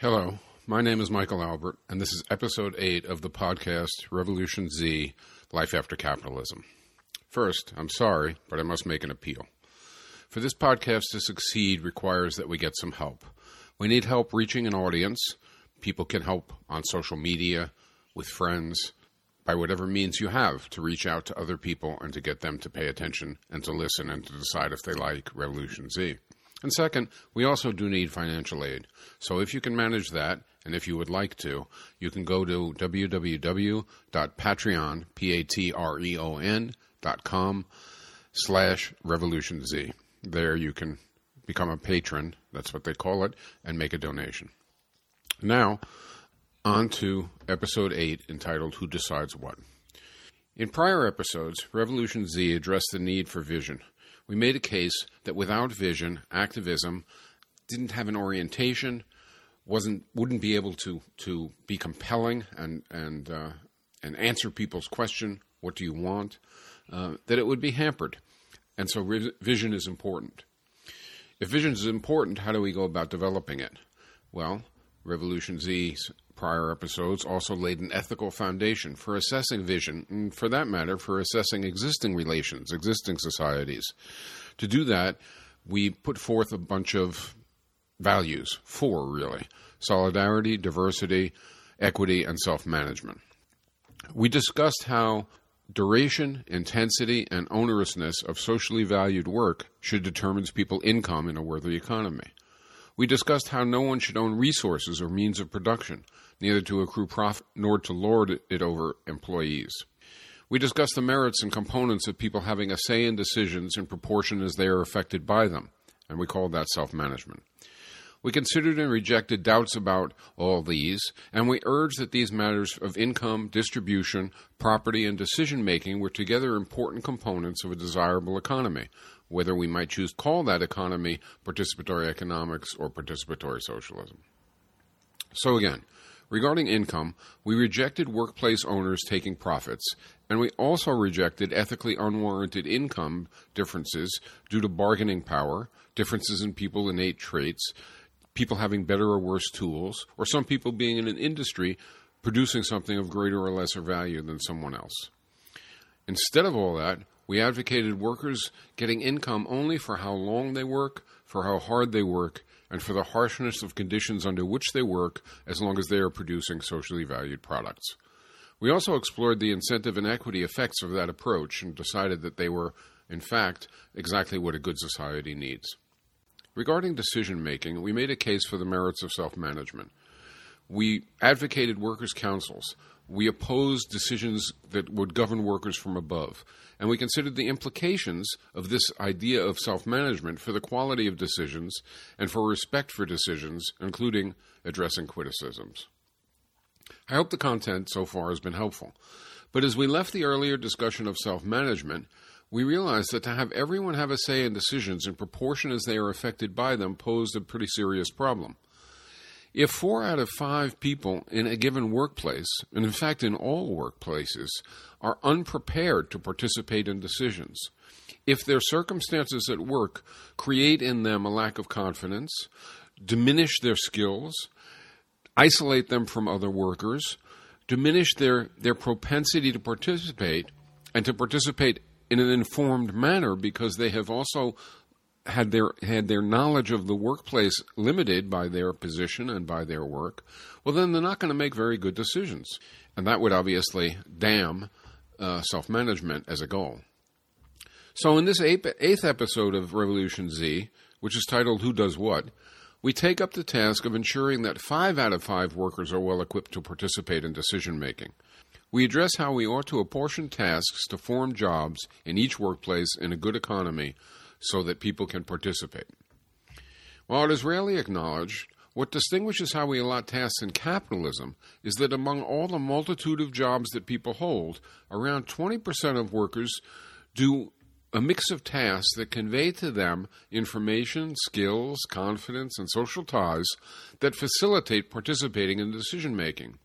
Hello, my name is Michael Albert, and this is episode 8 of the podcast Revolution Z Life After Capitalism. First, I'm sorry, but I must make an appeal. For this podcast to succeed requires that we get some help. We need help reaching an audience. People can help on social media, with friends, by whatever means you have to reach out to other people and to get them to pay attention and to listen and to decide if they like Revolution Z. And second, we also do need financial aid. So if you can manage that, and if you would like to, you can go to www.patreon, P-A-T-R-E-O-N, dot com slash revolution Z. There you can become a patron, that's what they call it, and make a donation. Now, on to episode 8 entitled Who Decides What. In prior episodes, Revolution Z addressed the need for vision – we made a case that without vision, activism didn't have an orientation, wasn't wouldn't be able to to be compelling and and uh, and answer people's question, what do you want? Uh, that it would be hampered, and so re- vision is important. If vision is important, how do we go about developing it? Well, Revolution Z's prior episodes also laid an ethical foundation for assessing vision, and for that matter, for assessing existing relations, existing societies. To do that, we put forth a bunch of values, four really solidarity, diversity, equity, and self management. We discussed how duration, intensity, and onerousness of socially valued work should determine people's income in a worthy economy. We discussed how no one should own resources or means of production, neither to accrue profit nor to lord it over employees. We discussed the merits and components of people having a say in decisions in proportion as they are affected by them, and we called that self management. We considered and rejected doubts about all these, and we urged that these matters of income, distribution, property, and decision making were together important components of a desirable economy, whether we might choose to call that economy participatory economics or participatory socialism. So, again, Regarding income, we rejected workplace owners taking profits, and we also rejected ethically unwarranted income differences due to bargaining power, differences in people innate traits, people having better or worse tools, or some people being in an industry producing something of greater or lesser value than someone else. Instead of all that, we advocated workers getting income only for how long they work, for how hard they work, and for the harshness of conditions under which they work as long as they are producing socially valued products. We also explored the incentive and equity effects of that approach and decided that they were, in fact, exactly what a good society needs. Regarding decision making, we made a case for the merits of self management. We advocated workers' councils. We opposed decisions that would govern workers from above and we considered the implications of this idea of self management for the quality of decisions and for respect for decisions, including addressing criticisms. I hope the content so far has been helpful. But as we left the earlier discussion of self management, we realized that to have everyone have a say in decisions in proportion as they are affected by them posed a pretty serious problem. If four out of five people in a given workplace, and in fact in all workplaces, are unprepared to participate in decisions, if their circumstances at work create in them a lack of confidence, diminish their skills, isolate them from other workers, diminish their, their propensity to participate, and to participate in an informed manner because they have also had their had their knowledge of the workplace limited by their position and by their work, well, then they're not going to make very good decisions, and that would obviously damn uh, self management as a goal. So, in this eighth episode of Revolution Z, which is titled "Who Does What," we take up the task of ensuring that five out of five workers are well equipped to participate in decision making. We address how we ought to apportion tasks to form jobs in each workplace in a good economy so that people can participate. While it is rarely acknowledged, what distinguishes how we allot tasks in capitalism is that among all the multitude of jobs that people hold, around 20% of workers do a mix of tasks that convey to them information, skills, confidence, and social ties that facilitate participating in decision making.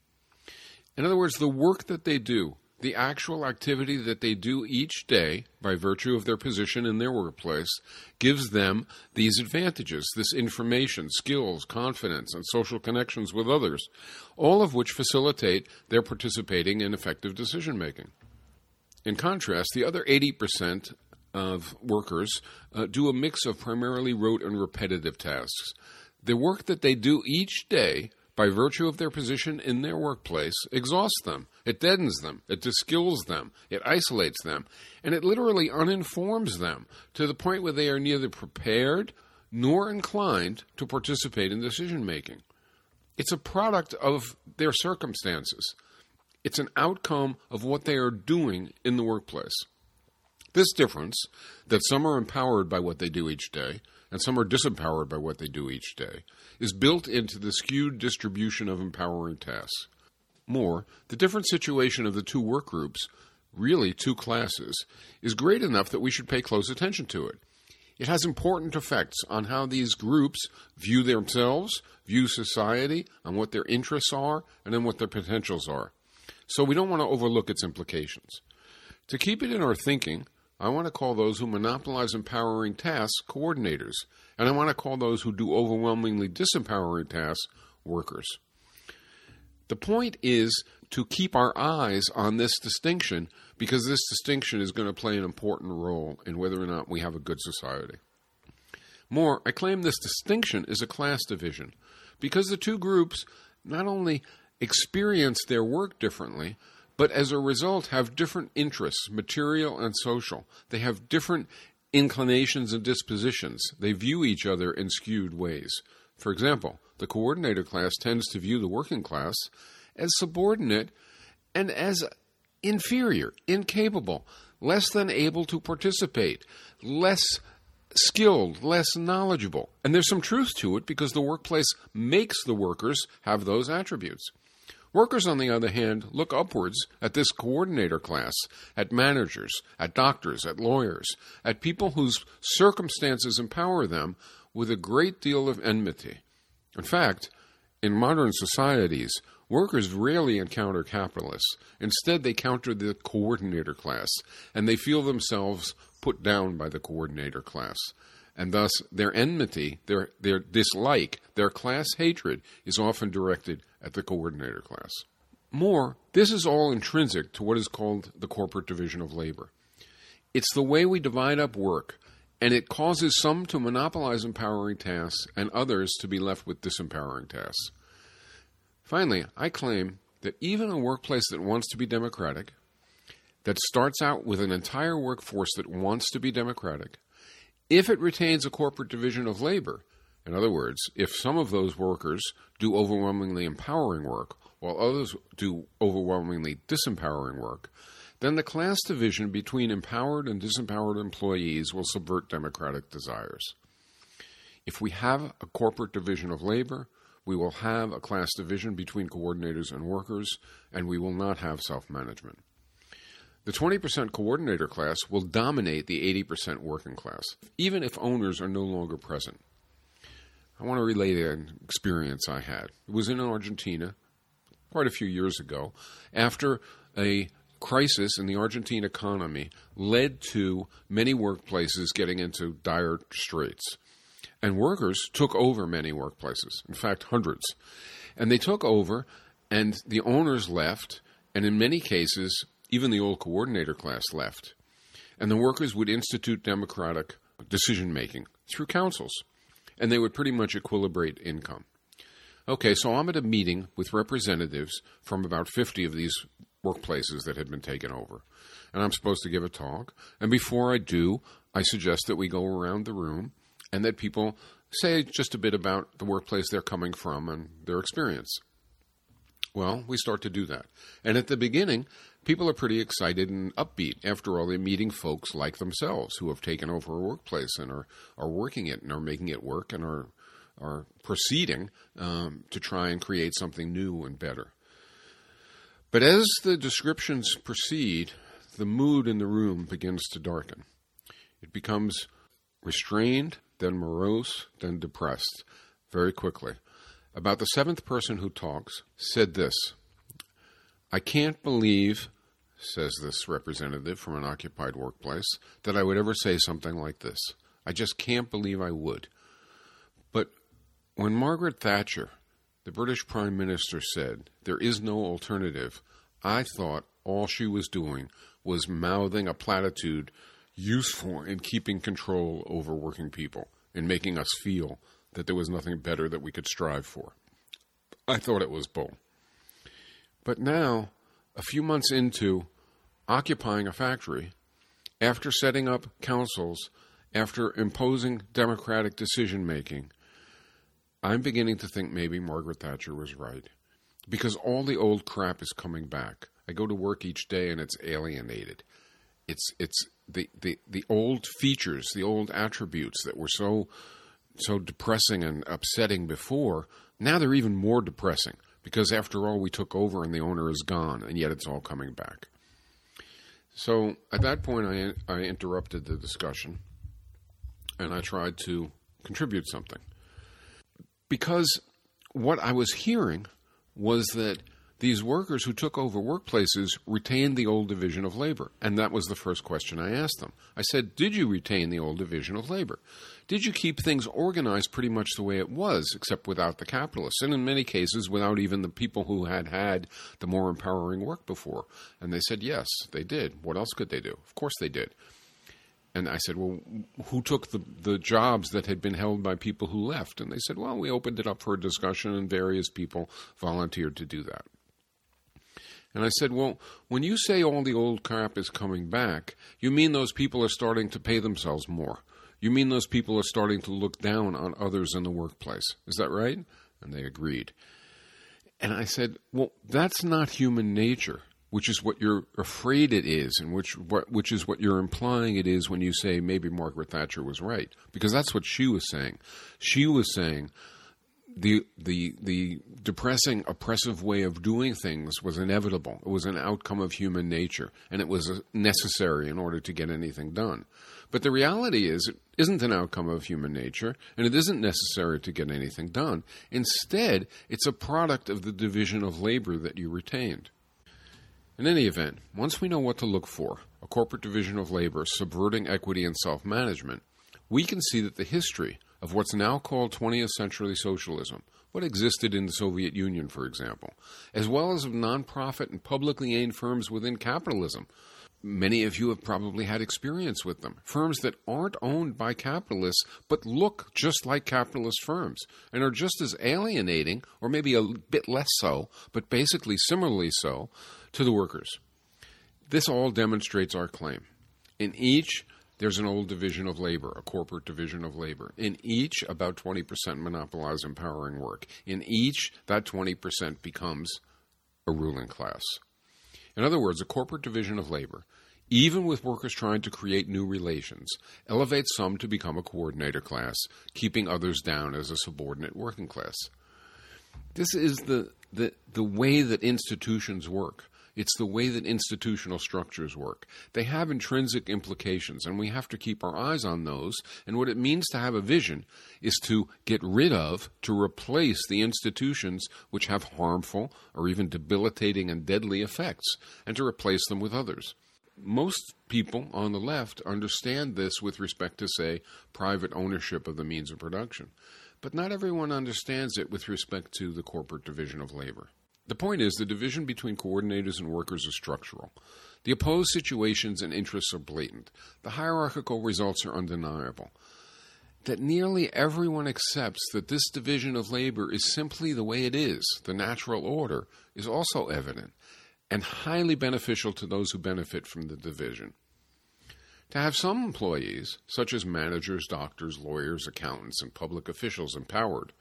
In other words, the work that they do the actual activity that they do each day by virtue of their position in their workplace gives them these advantages this information, skills, confidence, and social connections with others, all of which facilitate their participating in effective decision making. In contrast, the other 80% of workers uh, do a mix of primarily rote and repetitive tasks. The work that they do each day by virtue of their position in their workplace, exhausts them. It deadens them. It disskills them. It isolates them. And it literally uninforms them to the point where they are neither prepared nor inclined to participate in decision making. It's a product of their circumstances. It's an outcome of what they are doing in the workplace. This difference, that some are empowered by what they do each day, and some are disempowered by what they do each day, is built into the skewed distribution of empowering tasks. More, the different situation of the two work groups, really two classes, is great enough that we should pay close attention to it. It has important effects on how these groups view themselves, view society, on what their interests are, and then what their potentials are. So we don't want to overlook its implications. To keep it in our thinking, I want to call those who monopolize empowering tasks coordinators, and I want to call those who do overwhelmingly disempowering tasks workers. The point is to keep our eyes on this distinction because this distinction is going to play an important role in whether or not we have a good society. More, I claim this distinction is a class division because the two groups not only experience their work differently, but as a result have different interests, material and social. They have different inclinations and dispositions. They view each other in skewed ways. For example, the coordinator class tends to view the working class as subordinate and as inferior, incapable, less than able to participate, less skilled, less knowledgeable. And there's some truth to it because the workplace makes the workers have those attributes. Workers, on the other hand, look upwards at this coordinator class, at managers, at doctors, at lawyers, at people whose circumstances empower them with a great deal of enmity. In fact, in modern societies, workers rarely encounter capitalists. Instead, they counter the coordinator class, and they feel themselves put down by the coordinator class and thus their enmity, their, their dislike, their class hatred is often directed at the coordinator class. More, this is all intrinsic to what is called the corporate division of labor. It's the way we divide up work, and it causes some to monopolize empowering tasks and others to be left with disempowering tasks. Finally, I claim that even a workplace that wants to be democratic, that starts out with an entire workforce that wants to be democratic, if it retains a corporate division of labor, in other words, if some of those workers do overwhelmingly empowering work while others do overwhelmingly disempowering work, then the class division between empowered and disempowered employees will subvert democratic desires. If we have a corporate division of labor, we will have a class division between coordinators and workers, and we will not have self management. The 20% coordinator class will dominate the 80% working class, even if owners are no longer present. I want to relate an experience I had. It was in Argentina quite a few years ago after a crisis in the Argentine economy led to many workplaces getting into dire straits. And workers took over many workplaces, in fact, hundreds. And they took over, and the owners left, and in many cases, even the old coordinator class left. And the workers would institute democratic decision making through councils, and they would pretty much equilibrate income. Okay, so I'm at a meeting with representatives from about 50 of these workplaces that had been taken over. And I'm supposed to give a talk. And before I do, I suggest that we go around the room and that people say just a bit about the workplace they're coming from and their experience. Well, we start to do that. And at the beginning, people are pretty excited and upbeat. After all, they're meeting folks like themselves who have taken over a workplace and are, are working it and are making it work and are, are proceeding um, to try and create something new and better. But as the descriptions proceed, the mood in the room begins to darken. It becomes restrained, then morose, then depressed very quickly. About the seventh person who talks said this I can't believe says this representative from an occupied workplace, that I would ever say something like this. I just can't believe I would. But when Margaret Thatcher, the British Prime Minister, said there is no alternative, I thought all she was doing was mouthing a platitude useful in keeping control over working people and making us feel that there was nothing better that we could strive for. I thought it was bull. But now, a few months into occupying a factory, after setting up councils, after imposing democratic decision making, I'm beginning to think maybe Margaret Thatcher was right. Because all the old crap is coming back. I go to work each day and it's alienated. It's it's the, the, the old features, the old attributes that were so so depressing and upsetting before, now they're even more depressing because after all we took over and the owner is gone and yet it's all coming back. So at that point I I interrupted the discussion and I tried to contribute something. Because what I was hearing was that these workers who took over workplaces retained the old division of labor. And that was the first question I asked them. I said, Did you retain the old division of labor? Did you keep things organized pretty much the way it was, except without the capitalists? And in many cases, without even the people who had had the more empowering work before? And they said, Yes, they did. What else could they do? Of course they did. And I said, Well, who took the, the jobs that had been held by people who left? And they said, Well, we opened it up for a discussion, and various people volunteered to do that. And I said, Well, when you say all the old crap is coming back, you mean those people are starting to pay themselves more. You mean those people are starting to look down on others in the workplace. Is that right? And they agreed. And I said, Well, that's not human nature, which is what you're afraid it is, and which, which is what you're implying it is when you say maybe Margaret Thatcher was right. Because that's what she was saying. She was saying, the the the depressing, oppressive way of doing things was inevitable. It was an outcome of human nature, and it was necessary in order to get anything done. But the reality is, it isn't an outcome of human nature, and it isn't necessary to get anything done. Instead, it's a product of the division of labor that you retained. In any event, once we know what to look for, a corporate division of labor subverting equity and self management, we can see that the history of what's now called 20th century socialism, what existed in the Soviet Union, for example, as well as of nonprofit and publicly owned firms within capitalism. Many of you have probably had experience with them. Firms that aren't owned by capitalists but look just like capitalist firms and are just as alienating, or maybe a bit less so, but basically similarly so, to the workers. This all demonstrates our claim. In each, there's an old division of labor, a corporate division of labor. In each, about 20% monopolize empowering work. In each, that 20% becomes a ruling class. In other words, a corporate division of labor, even with workers trying to create new relations, elevates some to become a coordinator class, keeping others down as a subordinate working class. This is the, the, the way that institutions work. It's the way that institutional structures work. They have intrinsic implications, and we have to keep our eyes on those. And what it means to have a vision is to get rid of, to replace the institutions which have harmful or even debilitating and deadly effects, and to replace them with others most people on the left understand this with respect to, say, private ownership of the means of production. But not everyone understands it with respect to the corporate division of labor. The point is, the division between coordinators and workers is structural. The opposed situations and interests are blatant. The hierarchical results are undeniable. That nearly everyone accepts that this division of labor is simply the way it is, the natural order, is also evident and highly beneficial to those who benefit from the division. To have some employees, such as managers, doctors, lawyers, accountants, and public officials, empowered,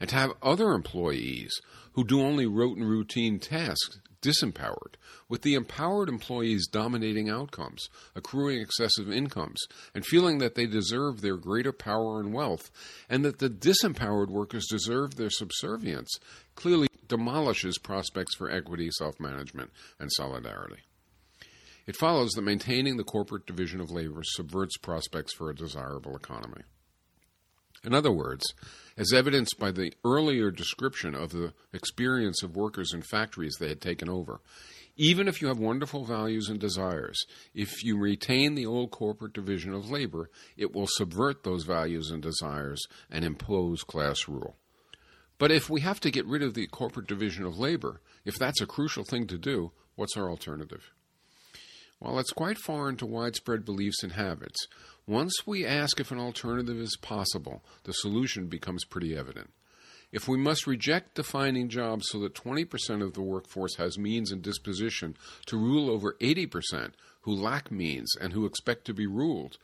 and to have other employees who do only rote and routine tasks disempowered, with the empowered employees dominating outcomes, accruing excessive incomes, and feeling that they deserve their greater power and wealth, and that the disempowered workers deserve their subservience, clearly demolishes prospects for equity, self management, and solidarity. It follows that maintaining the corporate division of labor subverts prospects for a desirable economy. In other words, as evidenced by the earlier description of the experience of workers in factories they had taken over, even if you have wonderful values and desires, if you retain the old corporate division of labor, it will subvert those values and desires and impose class rule. But if we have to get rid of the corporate division of labor, if that's a crucial thing to do, what's our alternative? While it's quite foreign to widespread beliefs and habits, once we ask if an alternative is possible, the solution becomes pretty evident. If we must reject defining jobs so that 20% of the workforce has means and disposition to rule over 80% who lack means and who expect to be ruled,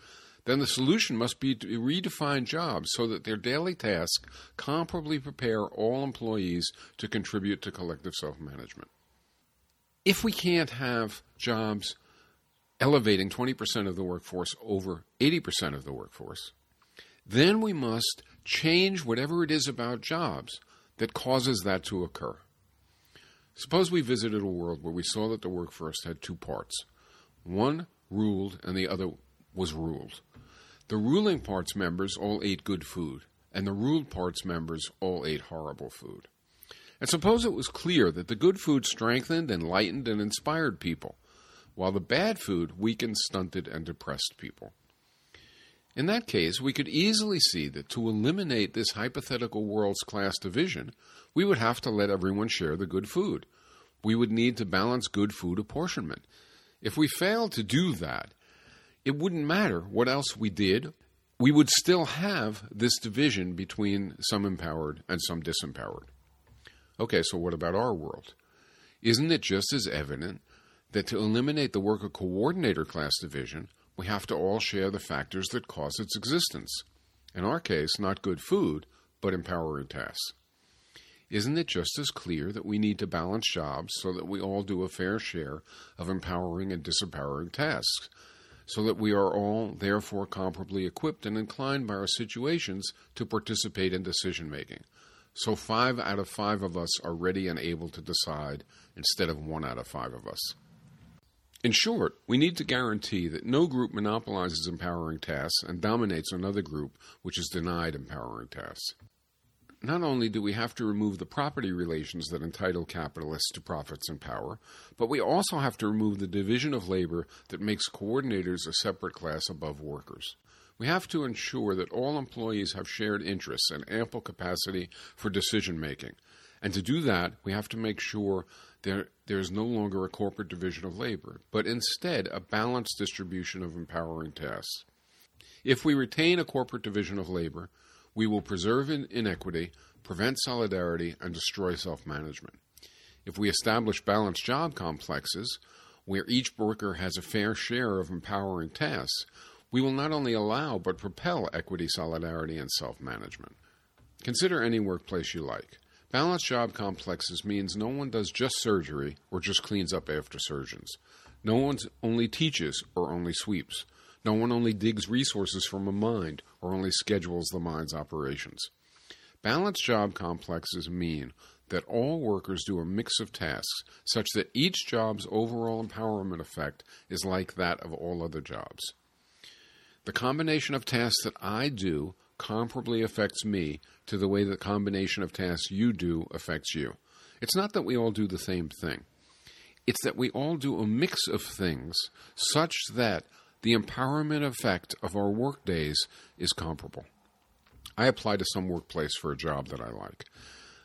then the solution must be to redefine jobs so that their daily tasks comparably prepare all employees to contribute to collective self management. If we can't have jobs elevating 20% of the workforce over 80% of the workforce, then we must change whatever it is about jobs that causes that to occur. Suppose we visited a world where we saw that the workforce had two parts one ruled and the other was ruled. The ruling part's members all ate good food, and the ruled part's members all ate horrible food. And suppose it was clear that the good food strengthened, enlightened, and inspired people, while the bad food weakened, stunted, and depressed people. In that case, we could easily see that to eliminate this hypothetical world's class division, we would have to let everyone share the good food. We would need to balance good food apportionment. If we failed to do that, it wouldn't matter what else we did. We would still have this division between some empowered and some disempowered. Okay, so what about our world? Isn't it just as evident that to eliminate the worker coordinator class division, we have to all share the factors that cause its existence? In our case, not good food, but empowering tasks. Isn't it just as clear that we need to balance jobs so that we all do a fair share of empowering and disempowering tasks? so that we are all therefore comparably equipped and inclined by our situations to participate in decision making. So five out of five of us are ready and able to decide instead of one out of five of us. In short, we need to guarantee that no group monopolizes empowering tasks and dominates another group which is denied empowering tasks not only do we have to remove the property relations that entitle capitalists to profits and power, but we also have to remove the division of labor that makes coordinators a separate class above workers. We have to ensure that all employees have shared interests and ample capacity for decision making. And to do that, we have to make sure there, there is no longer a corporate division of labor, but instead a balanced distribution of empowering tasks. If we retain a corporate division of labor, we will preserve inequity, prevent solidarity, and destroy self management. If we establish balanced job complexes, where each worker has a fair share of empowering tasks, we will not only allow but propel equity, solidarity, and self management. Consider any workplace you like. Balanced job complexes means no one does just surgery or just cleans up after surgeons. No one only teaches or only sweeps. No one only digs resources from a mine or only schedules the mine's operations. Balanced job complexes mean that all workers do a mix of tasks such that each job's overall empowerment effect is like that of all other jobs. The combination of tasks that I do comparably affects me to the way the combination of tasks you do affects you. It's not that we all do the same thing. It's that we all do a mix of things such that the empowerment effect of our work days is comparable. I apply to some workplace for a job that I like.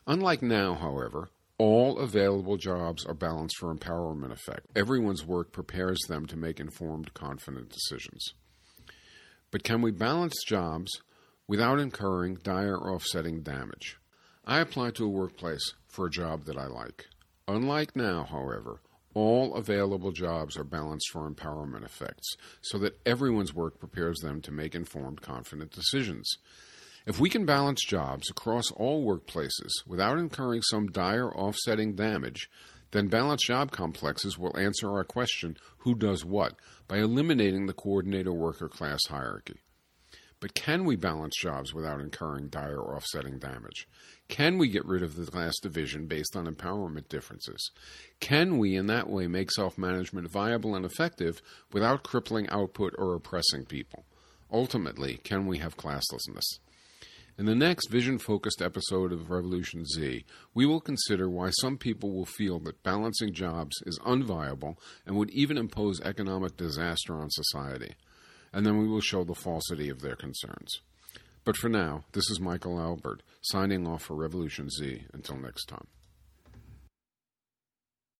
Unlike now, however, all available jobs are balanced for empowerment effect. Everyone's work prepares them to make informed, confident decisions. But can we balance jobs without incurring dire offsetting damage? I apply to a workplace for a job that I like. Unlike now, however, all available jobs are balanced for empowerment effects so that everyone's work prepares them to make informed, confident decisions. If we can balance jobs across all workplaces without incurring some dire offsetting damage, then balanced job complexes will answer our question who does what by eliminating the coordinator worker class hierarchy. But can we balance jobs without incurring dire offsetting damage? Can we get rid of the class division based on empowerment differences? Can we, in that way, make self management viable and effective without crippling output or oppressing people? Ultimately, can we have classlessness? In the next vision focused episode of Revolution Z, we will consider why some people will feel that balancing jobs is unviable and would even impose economic disaster on society. And then we will show the falsity of their concerns. But for now, this is Michael Albert signing off for Revolution Z. Until next time.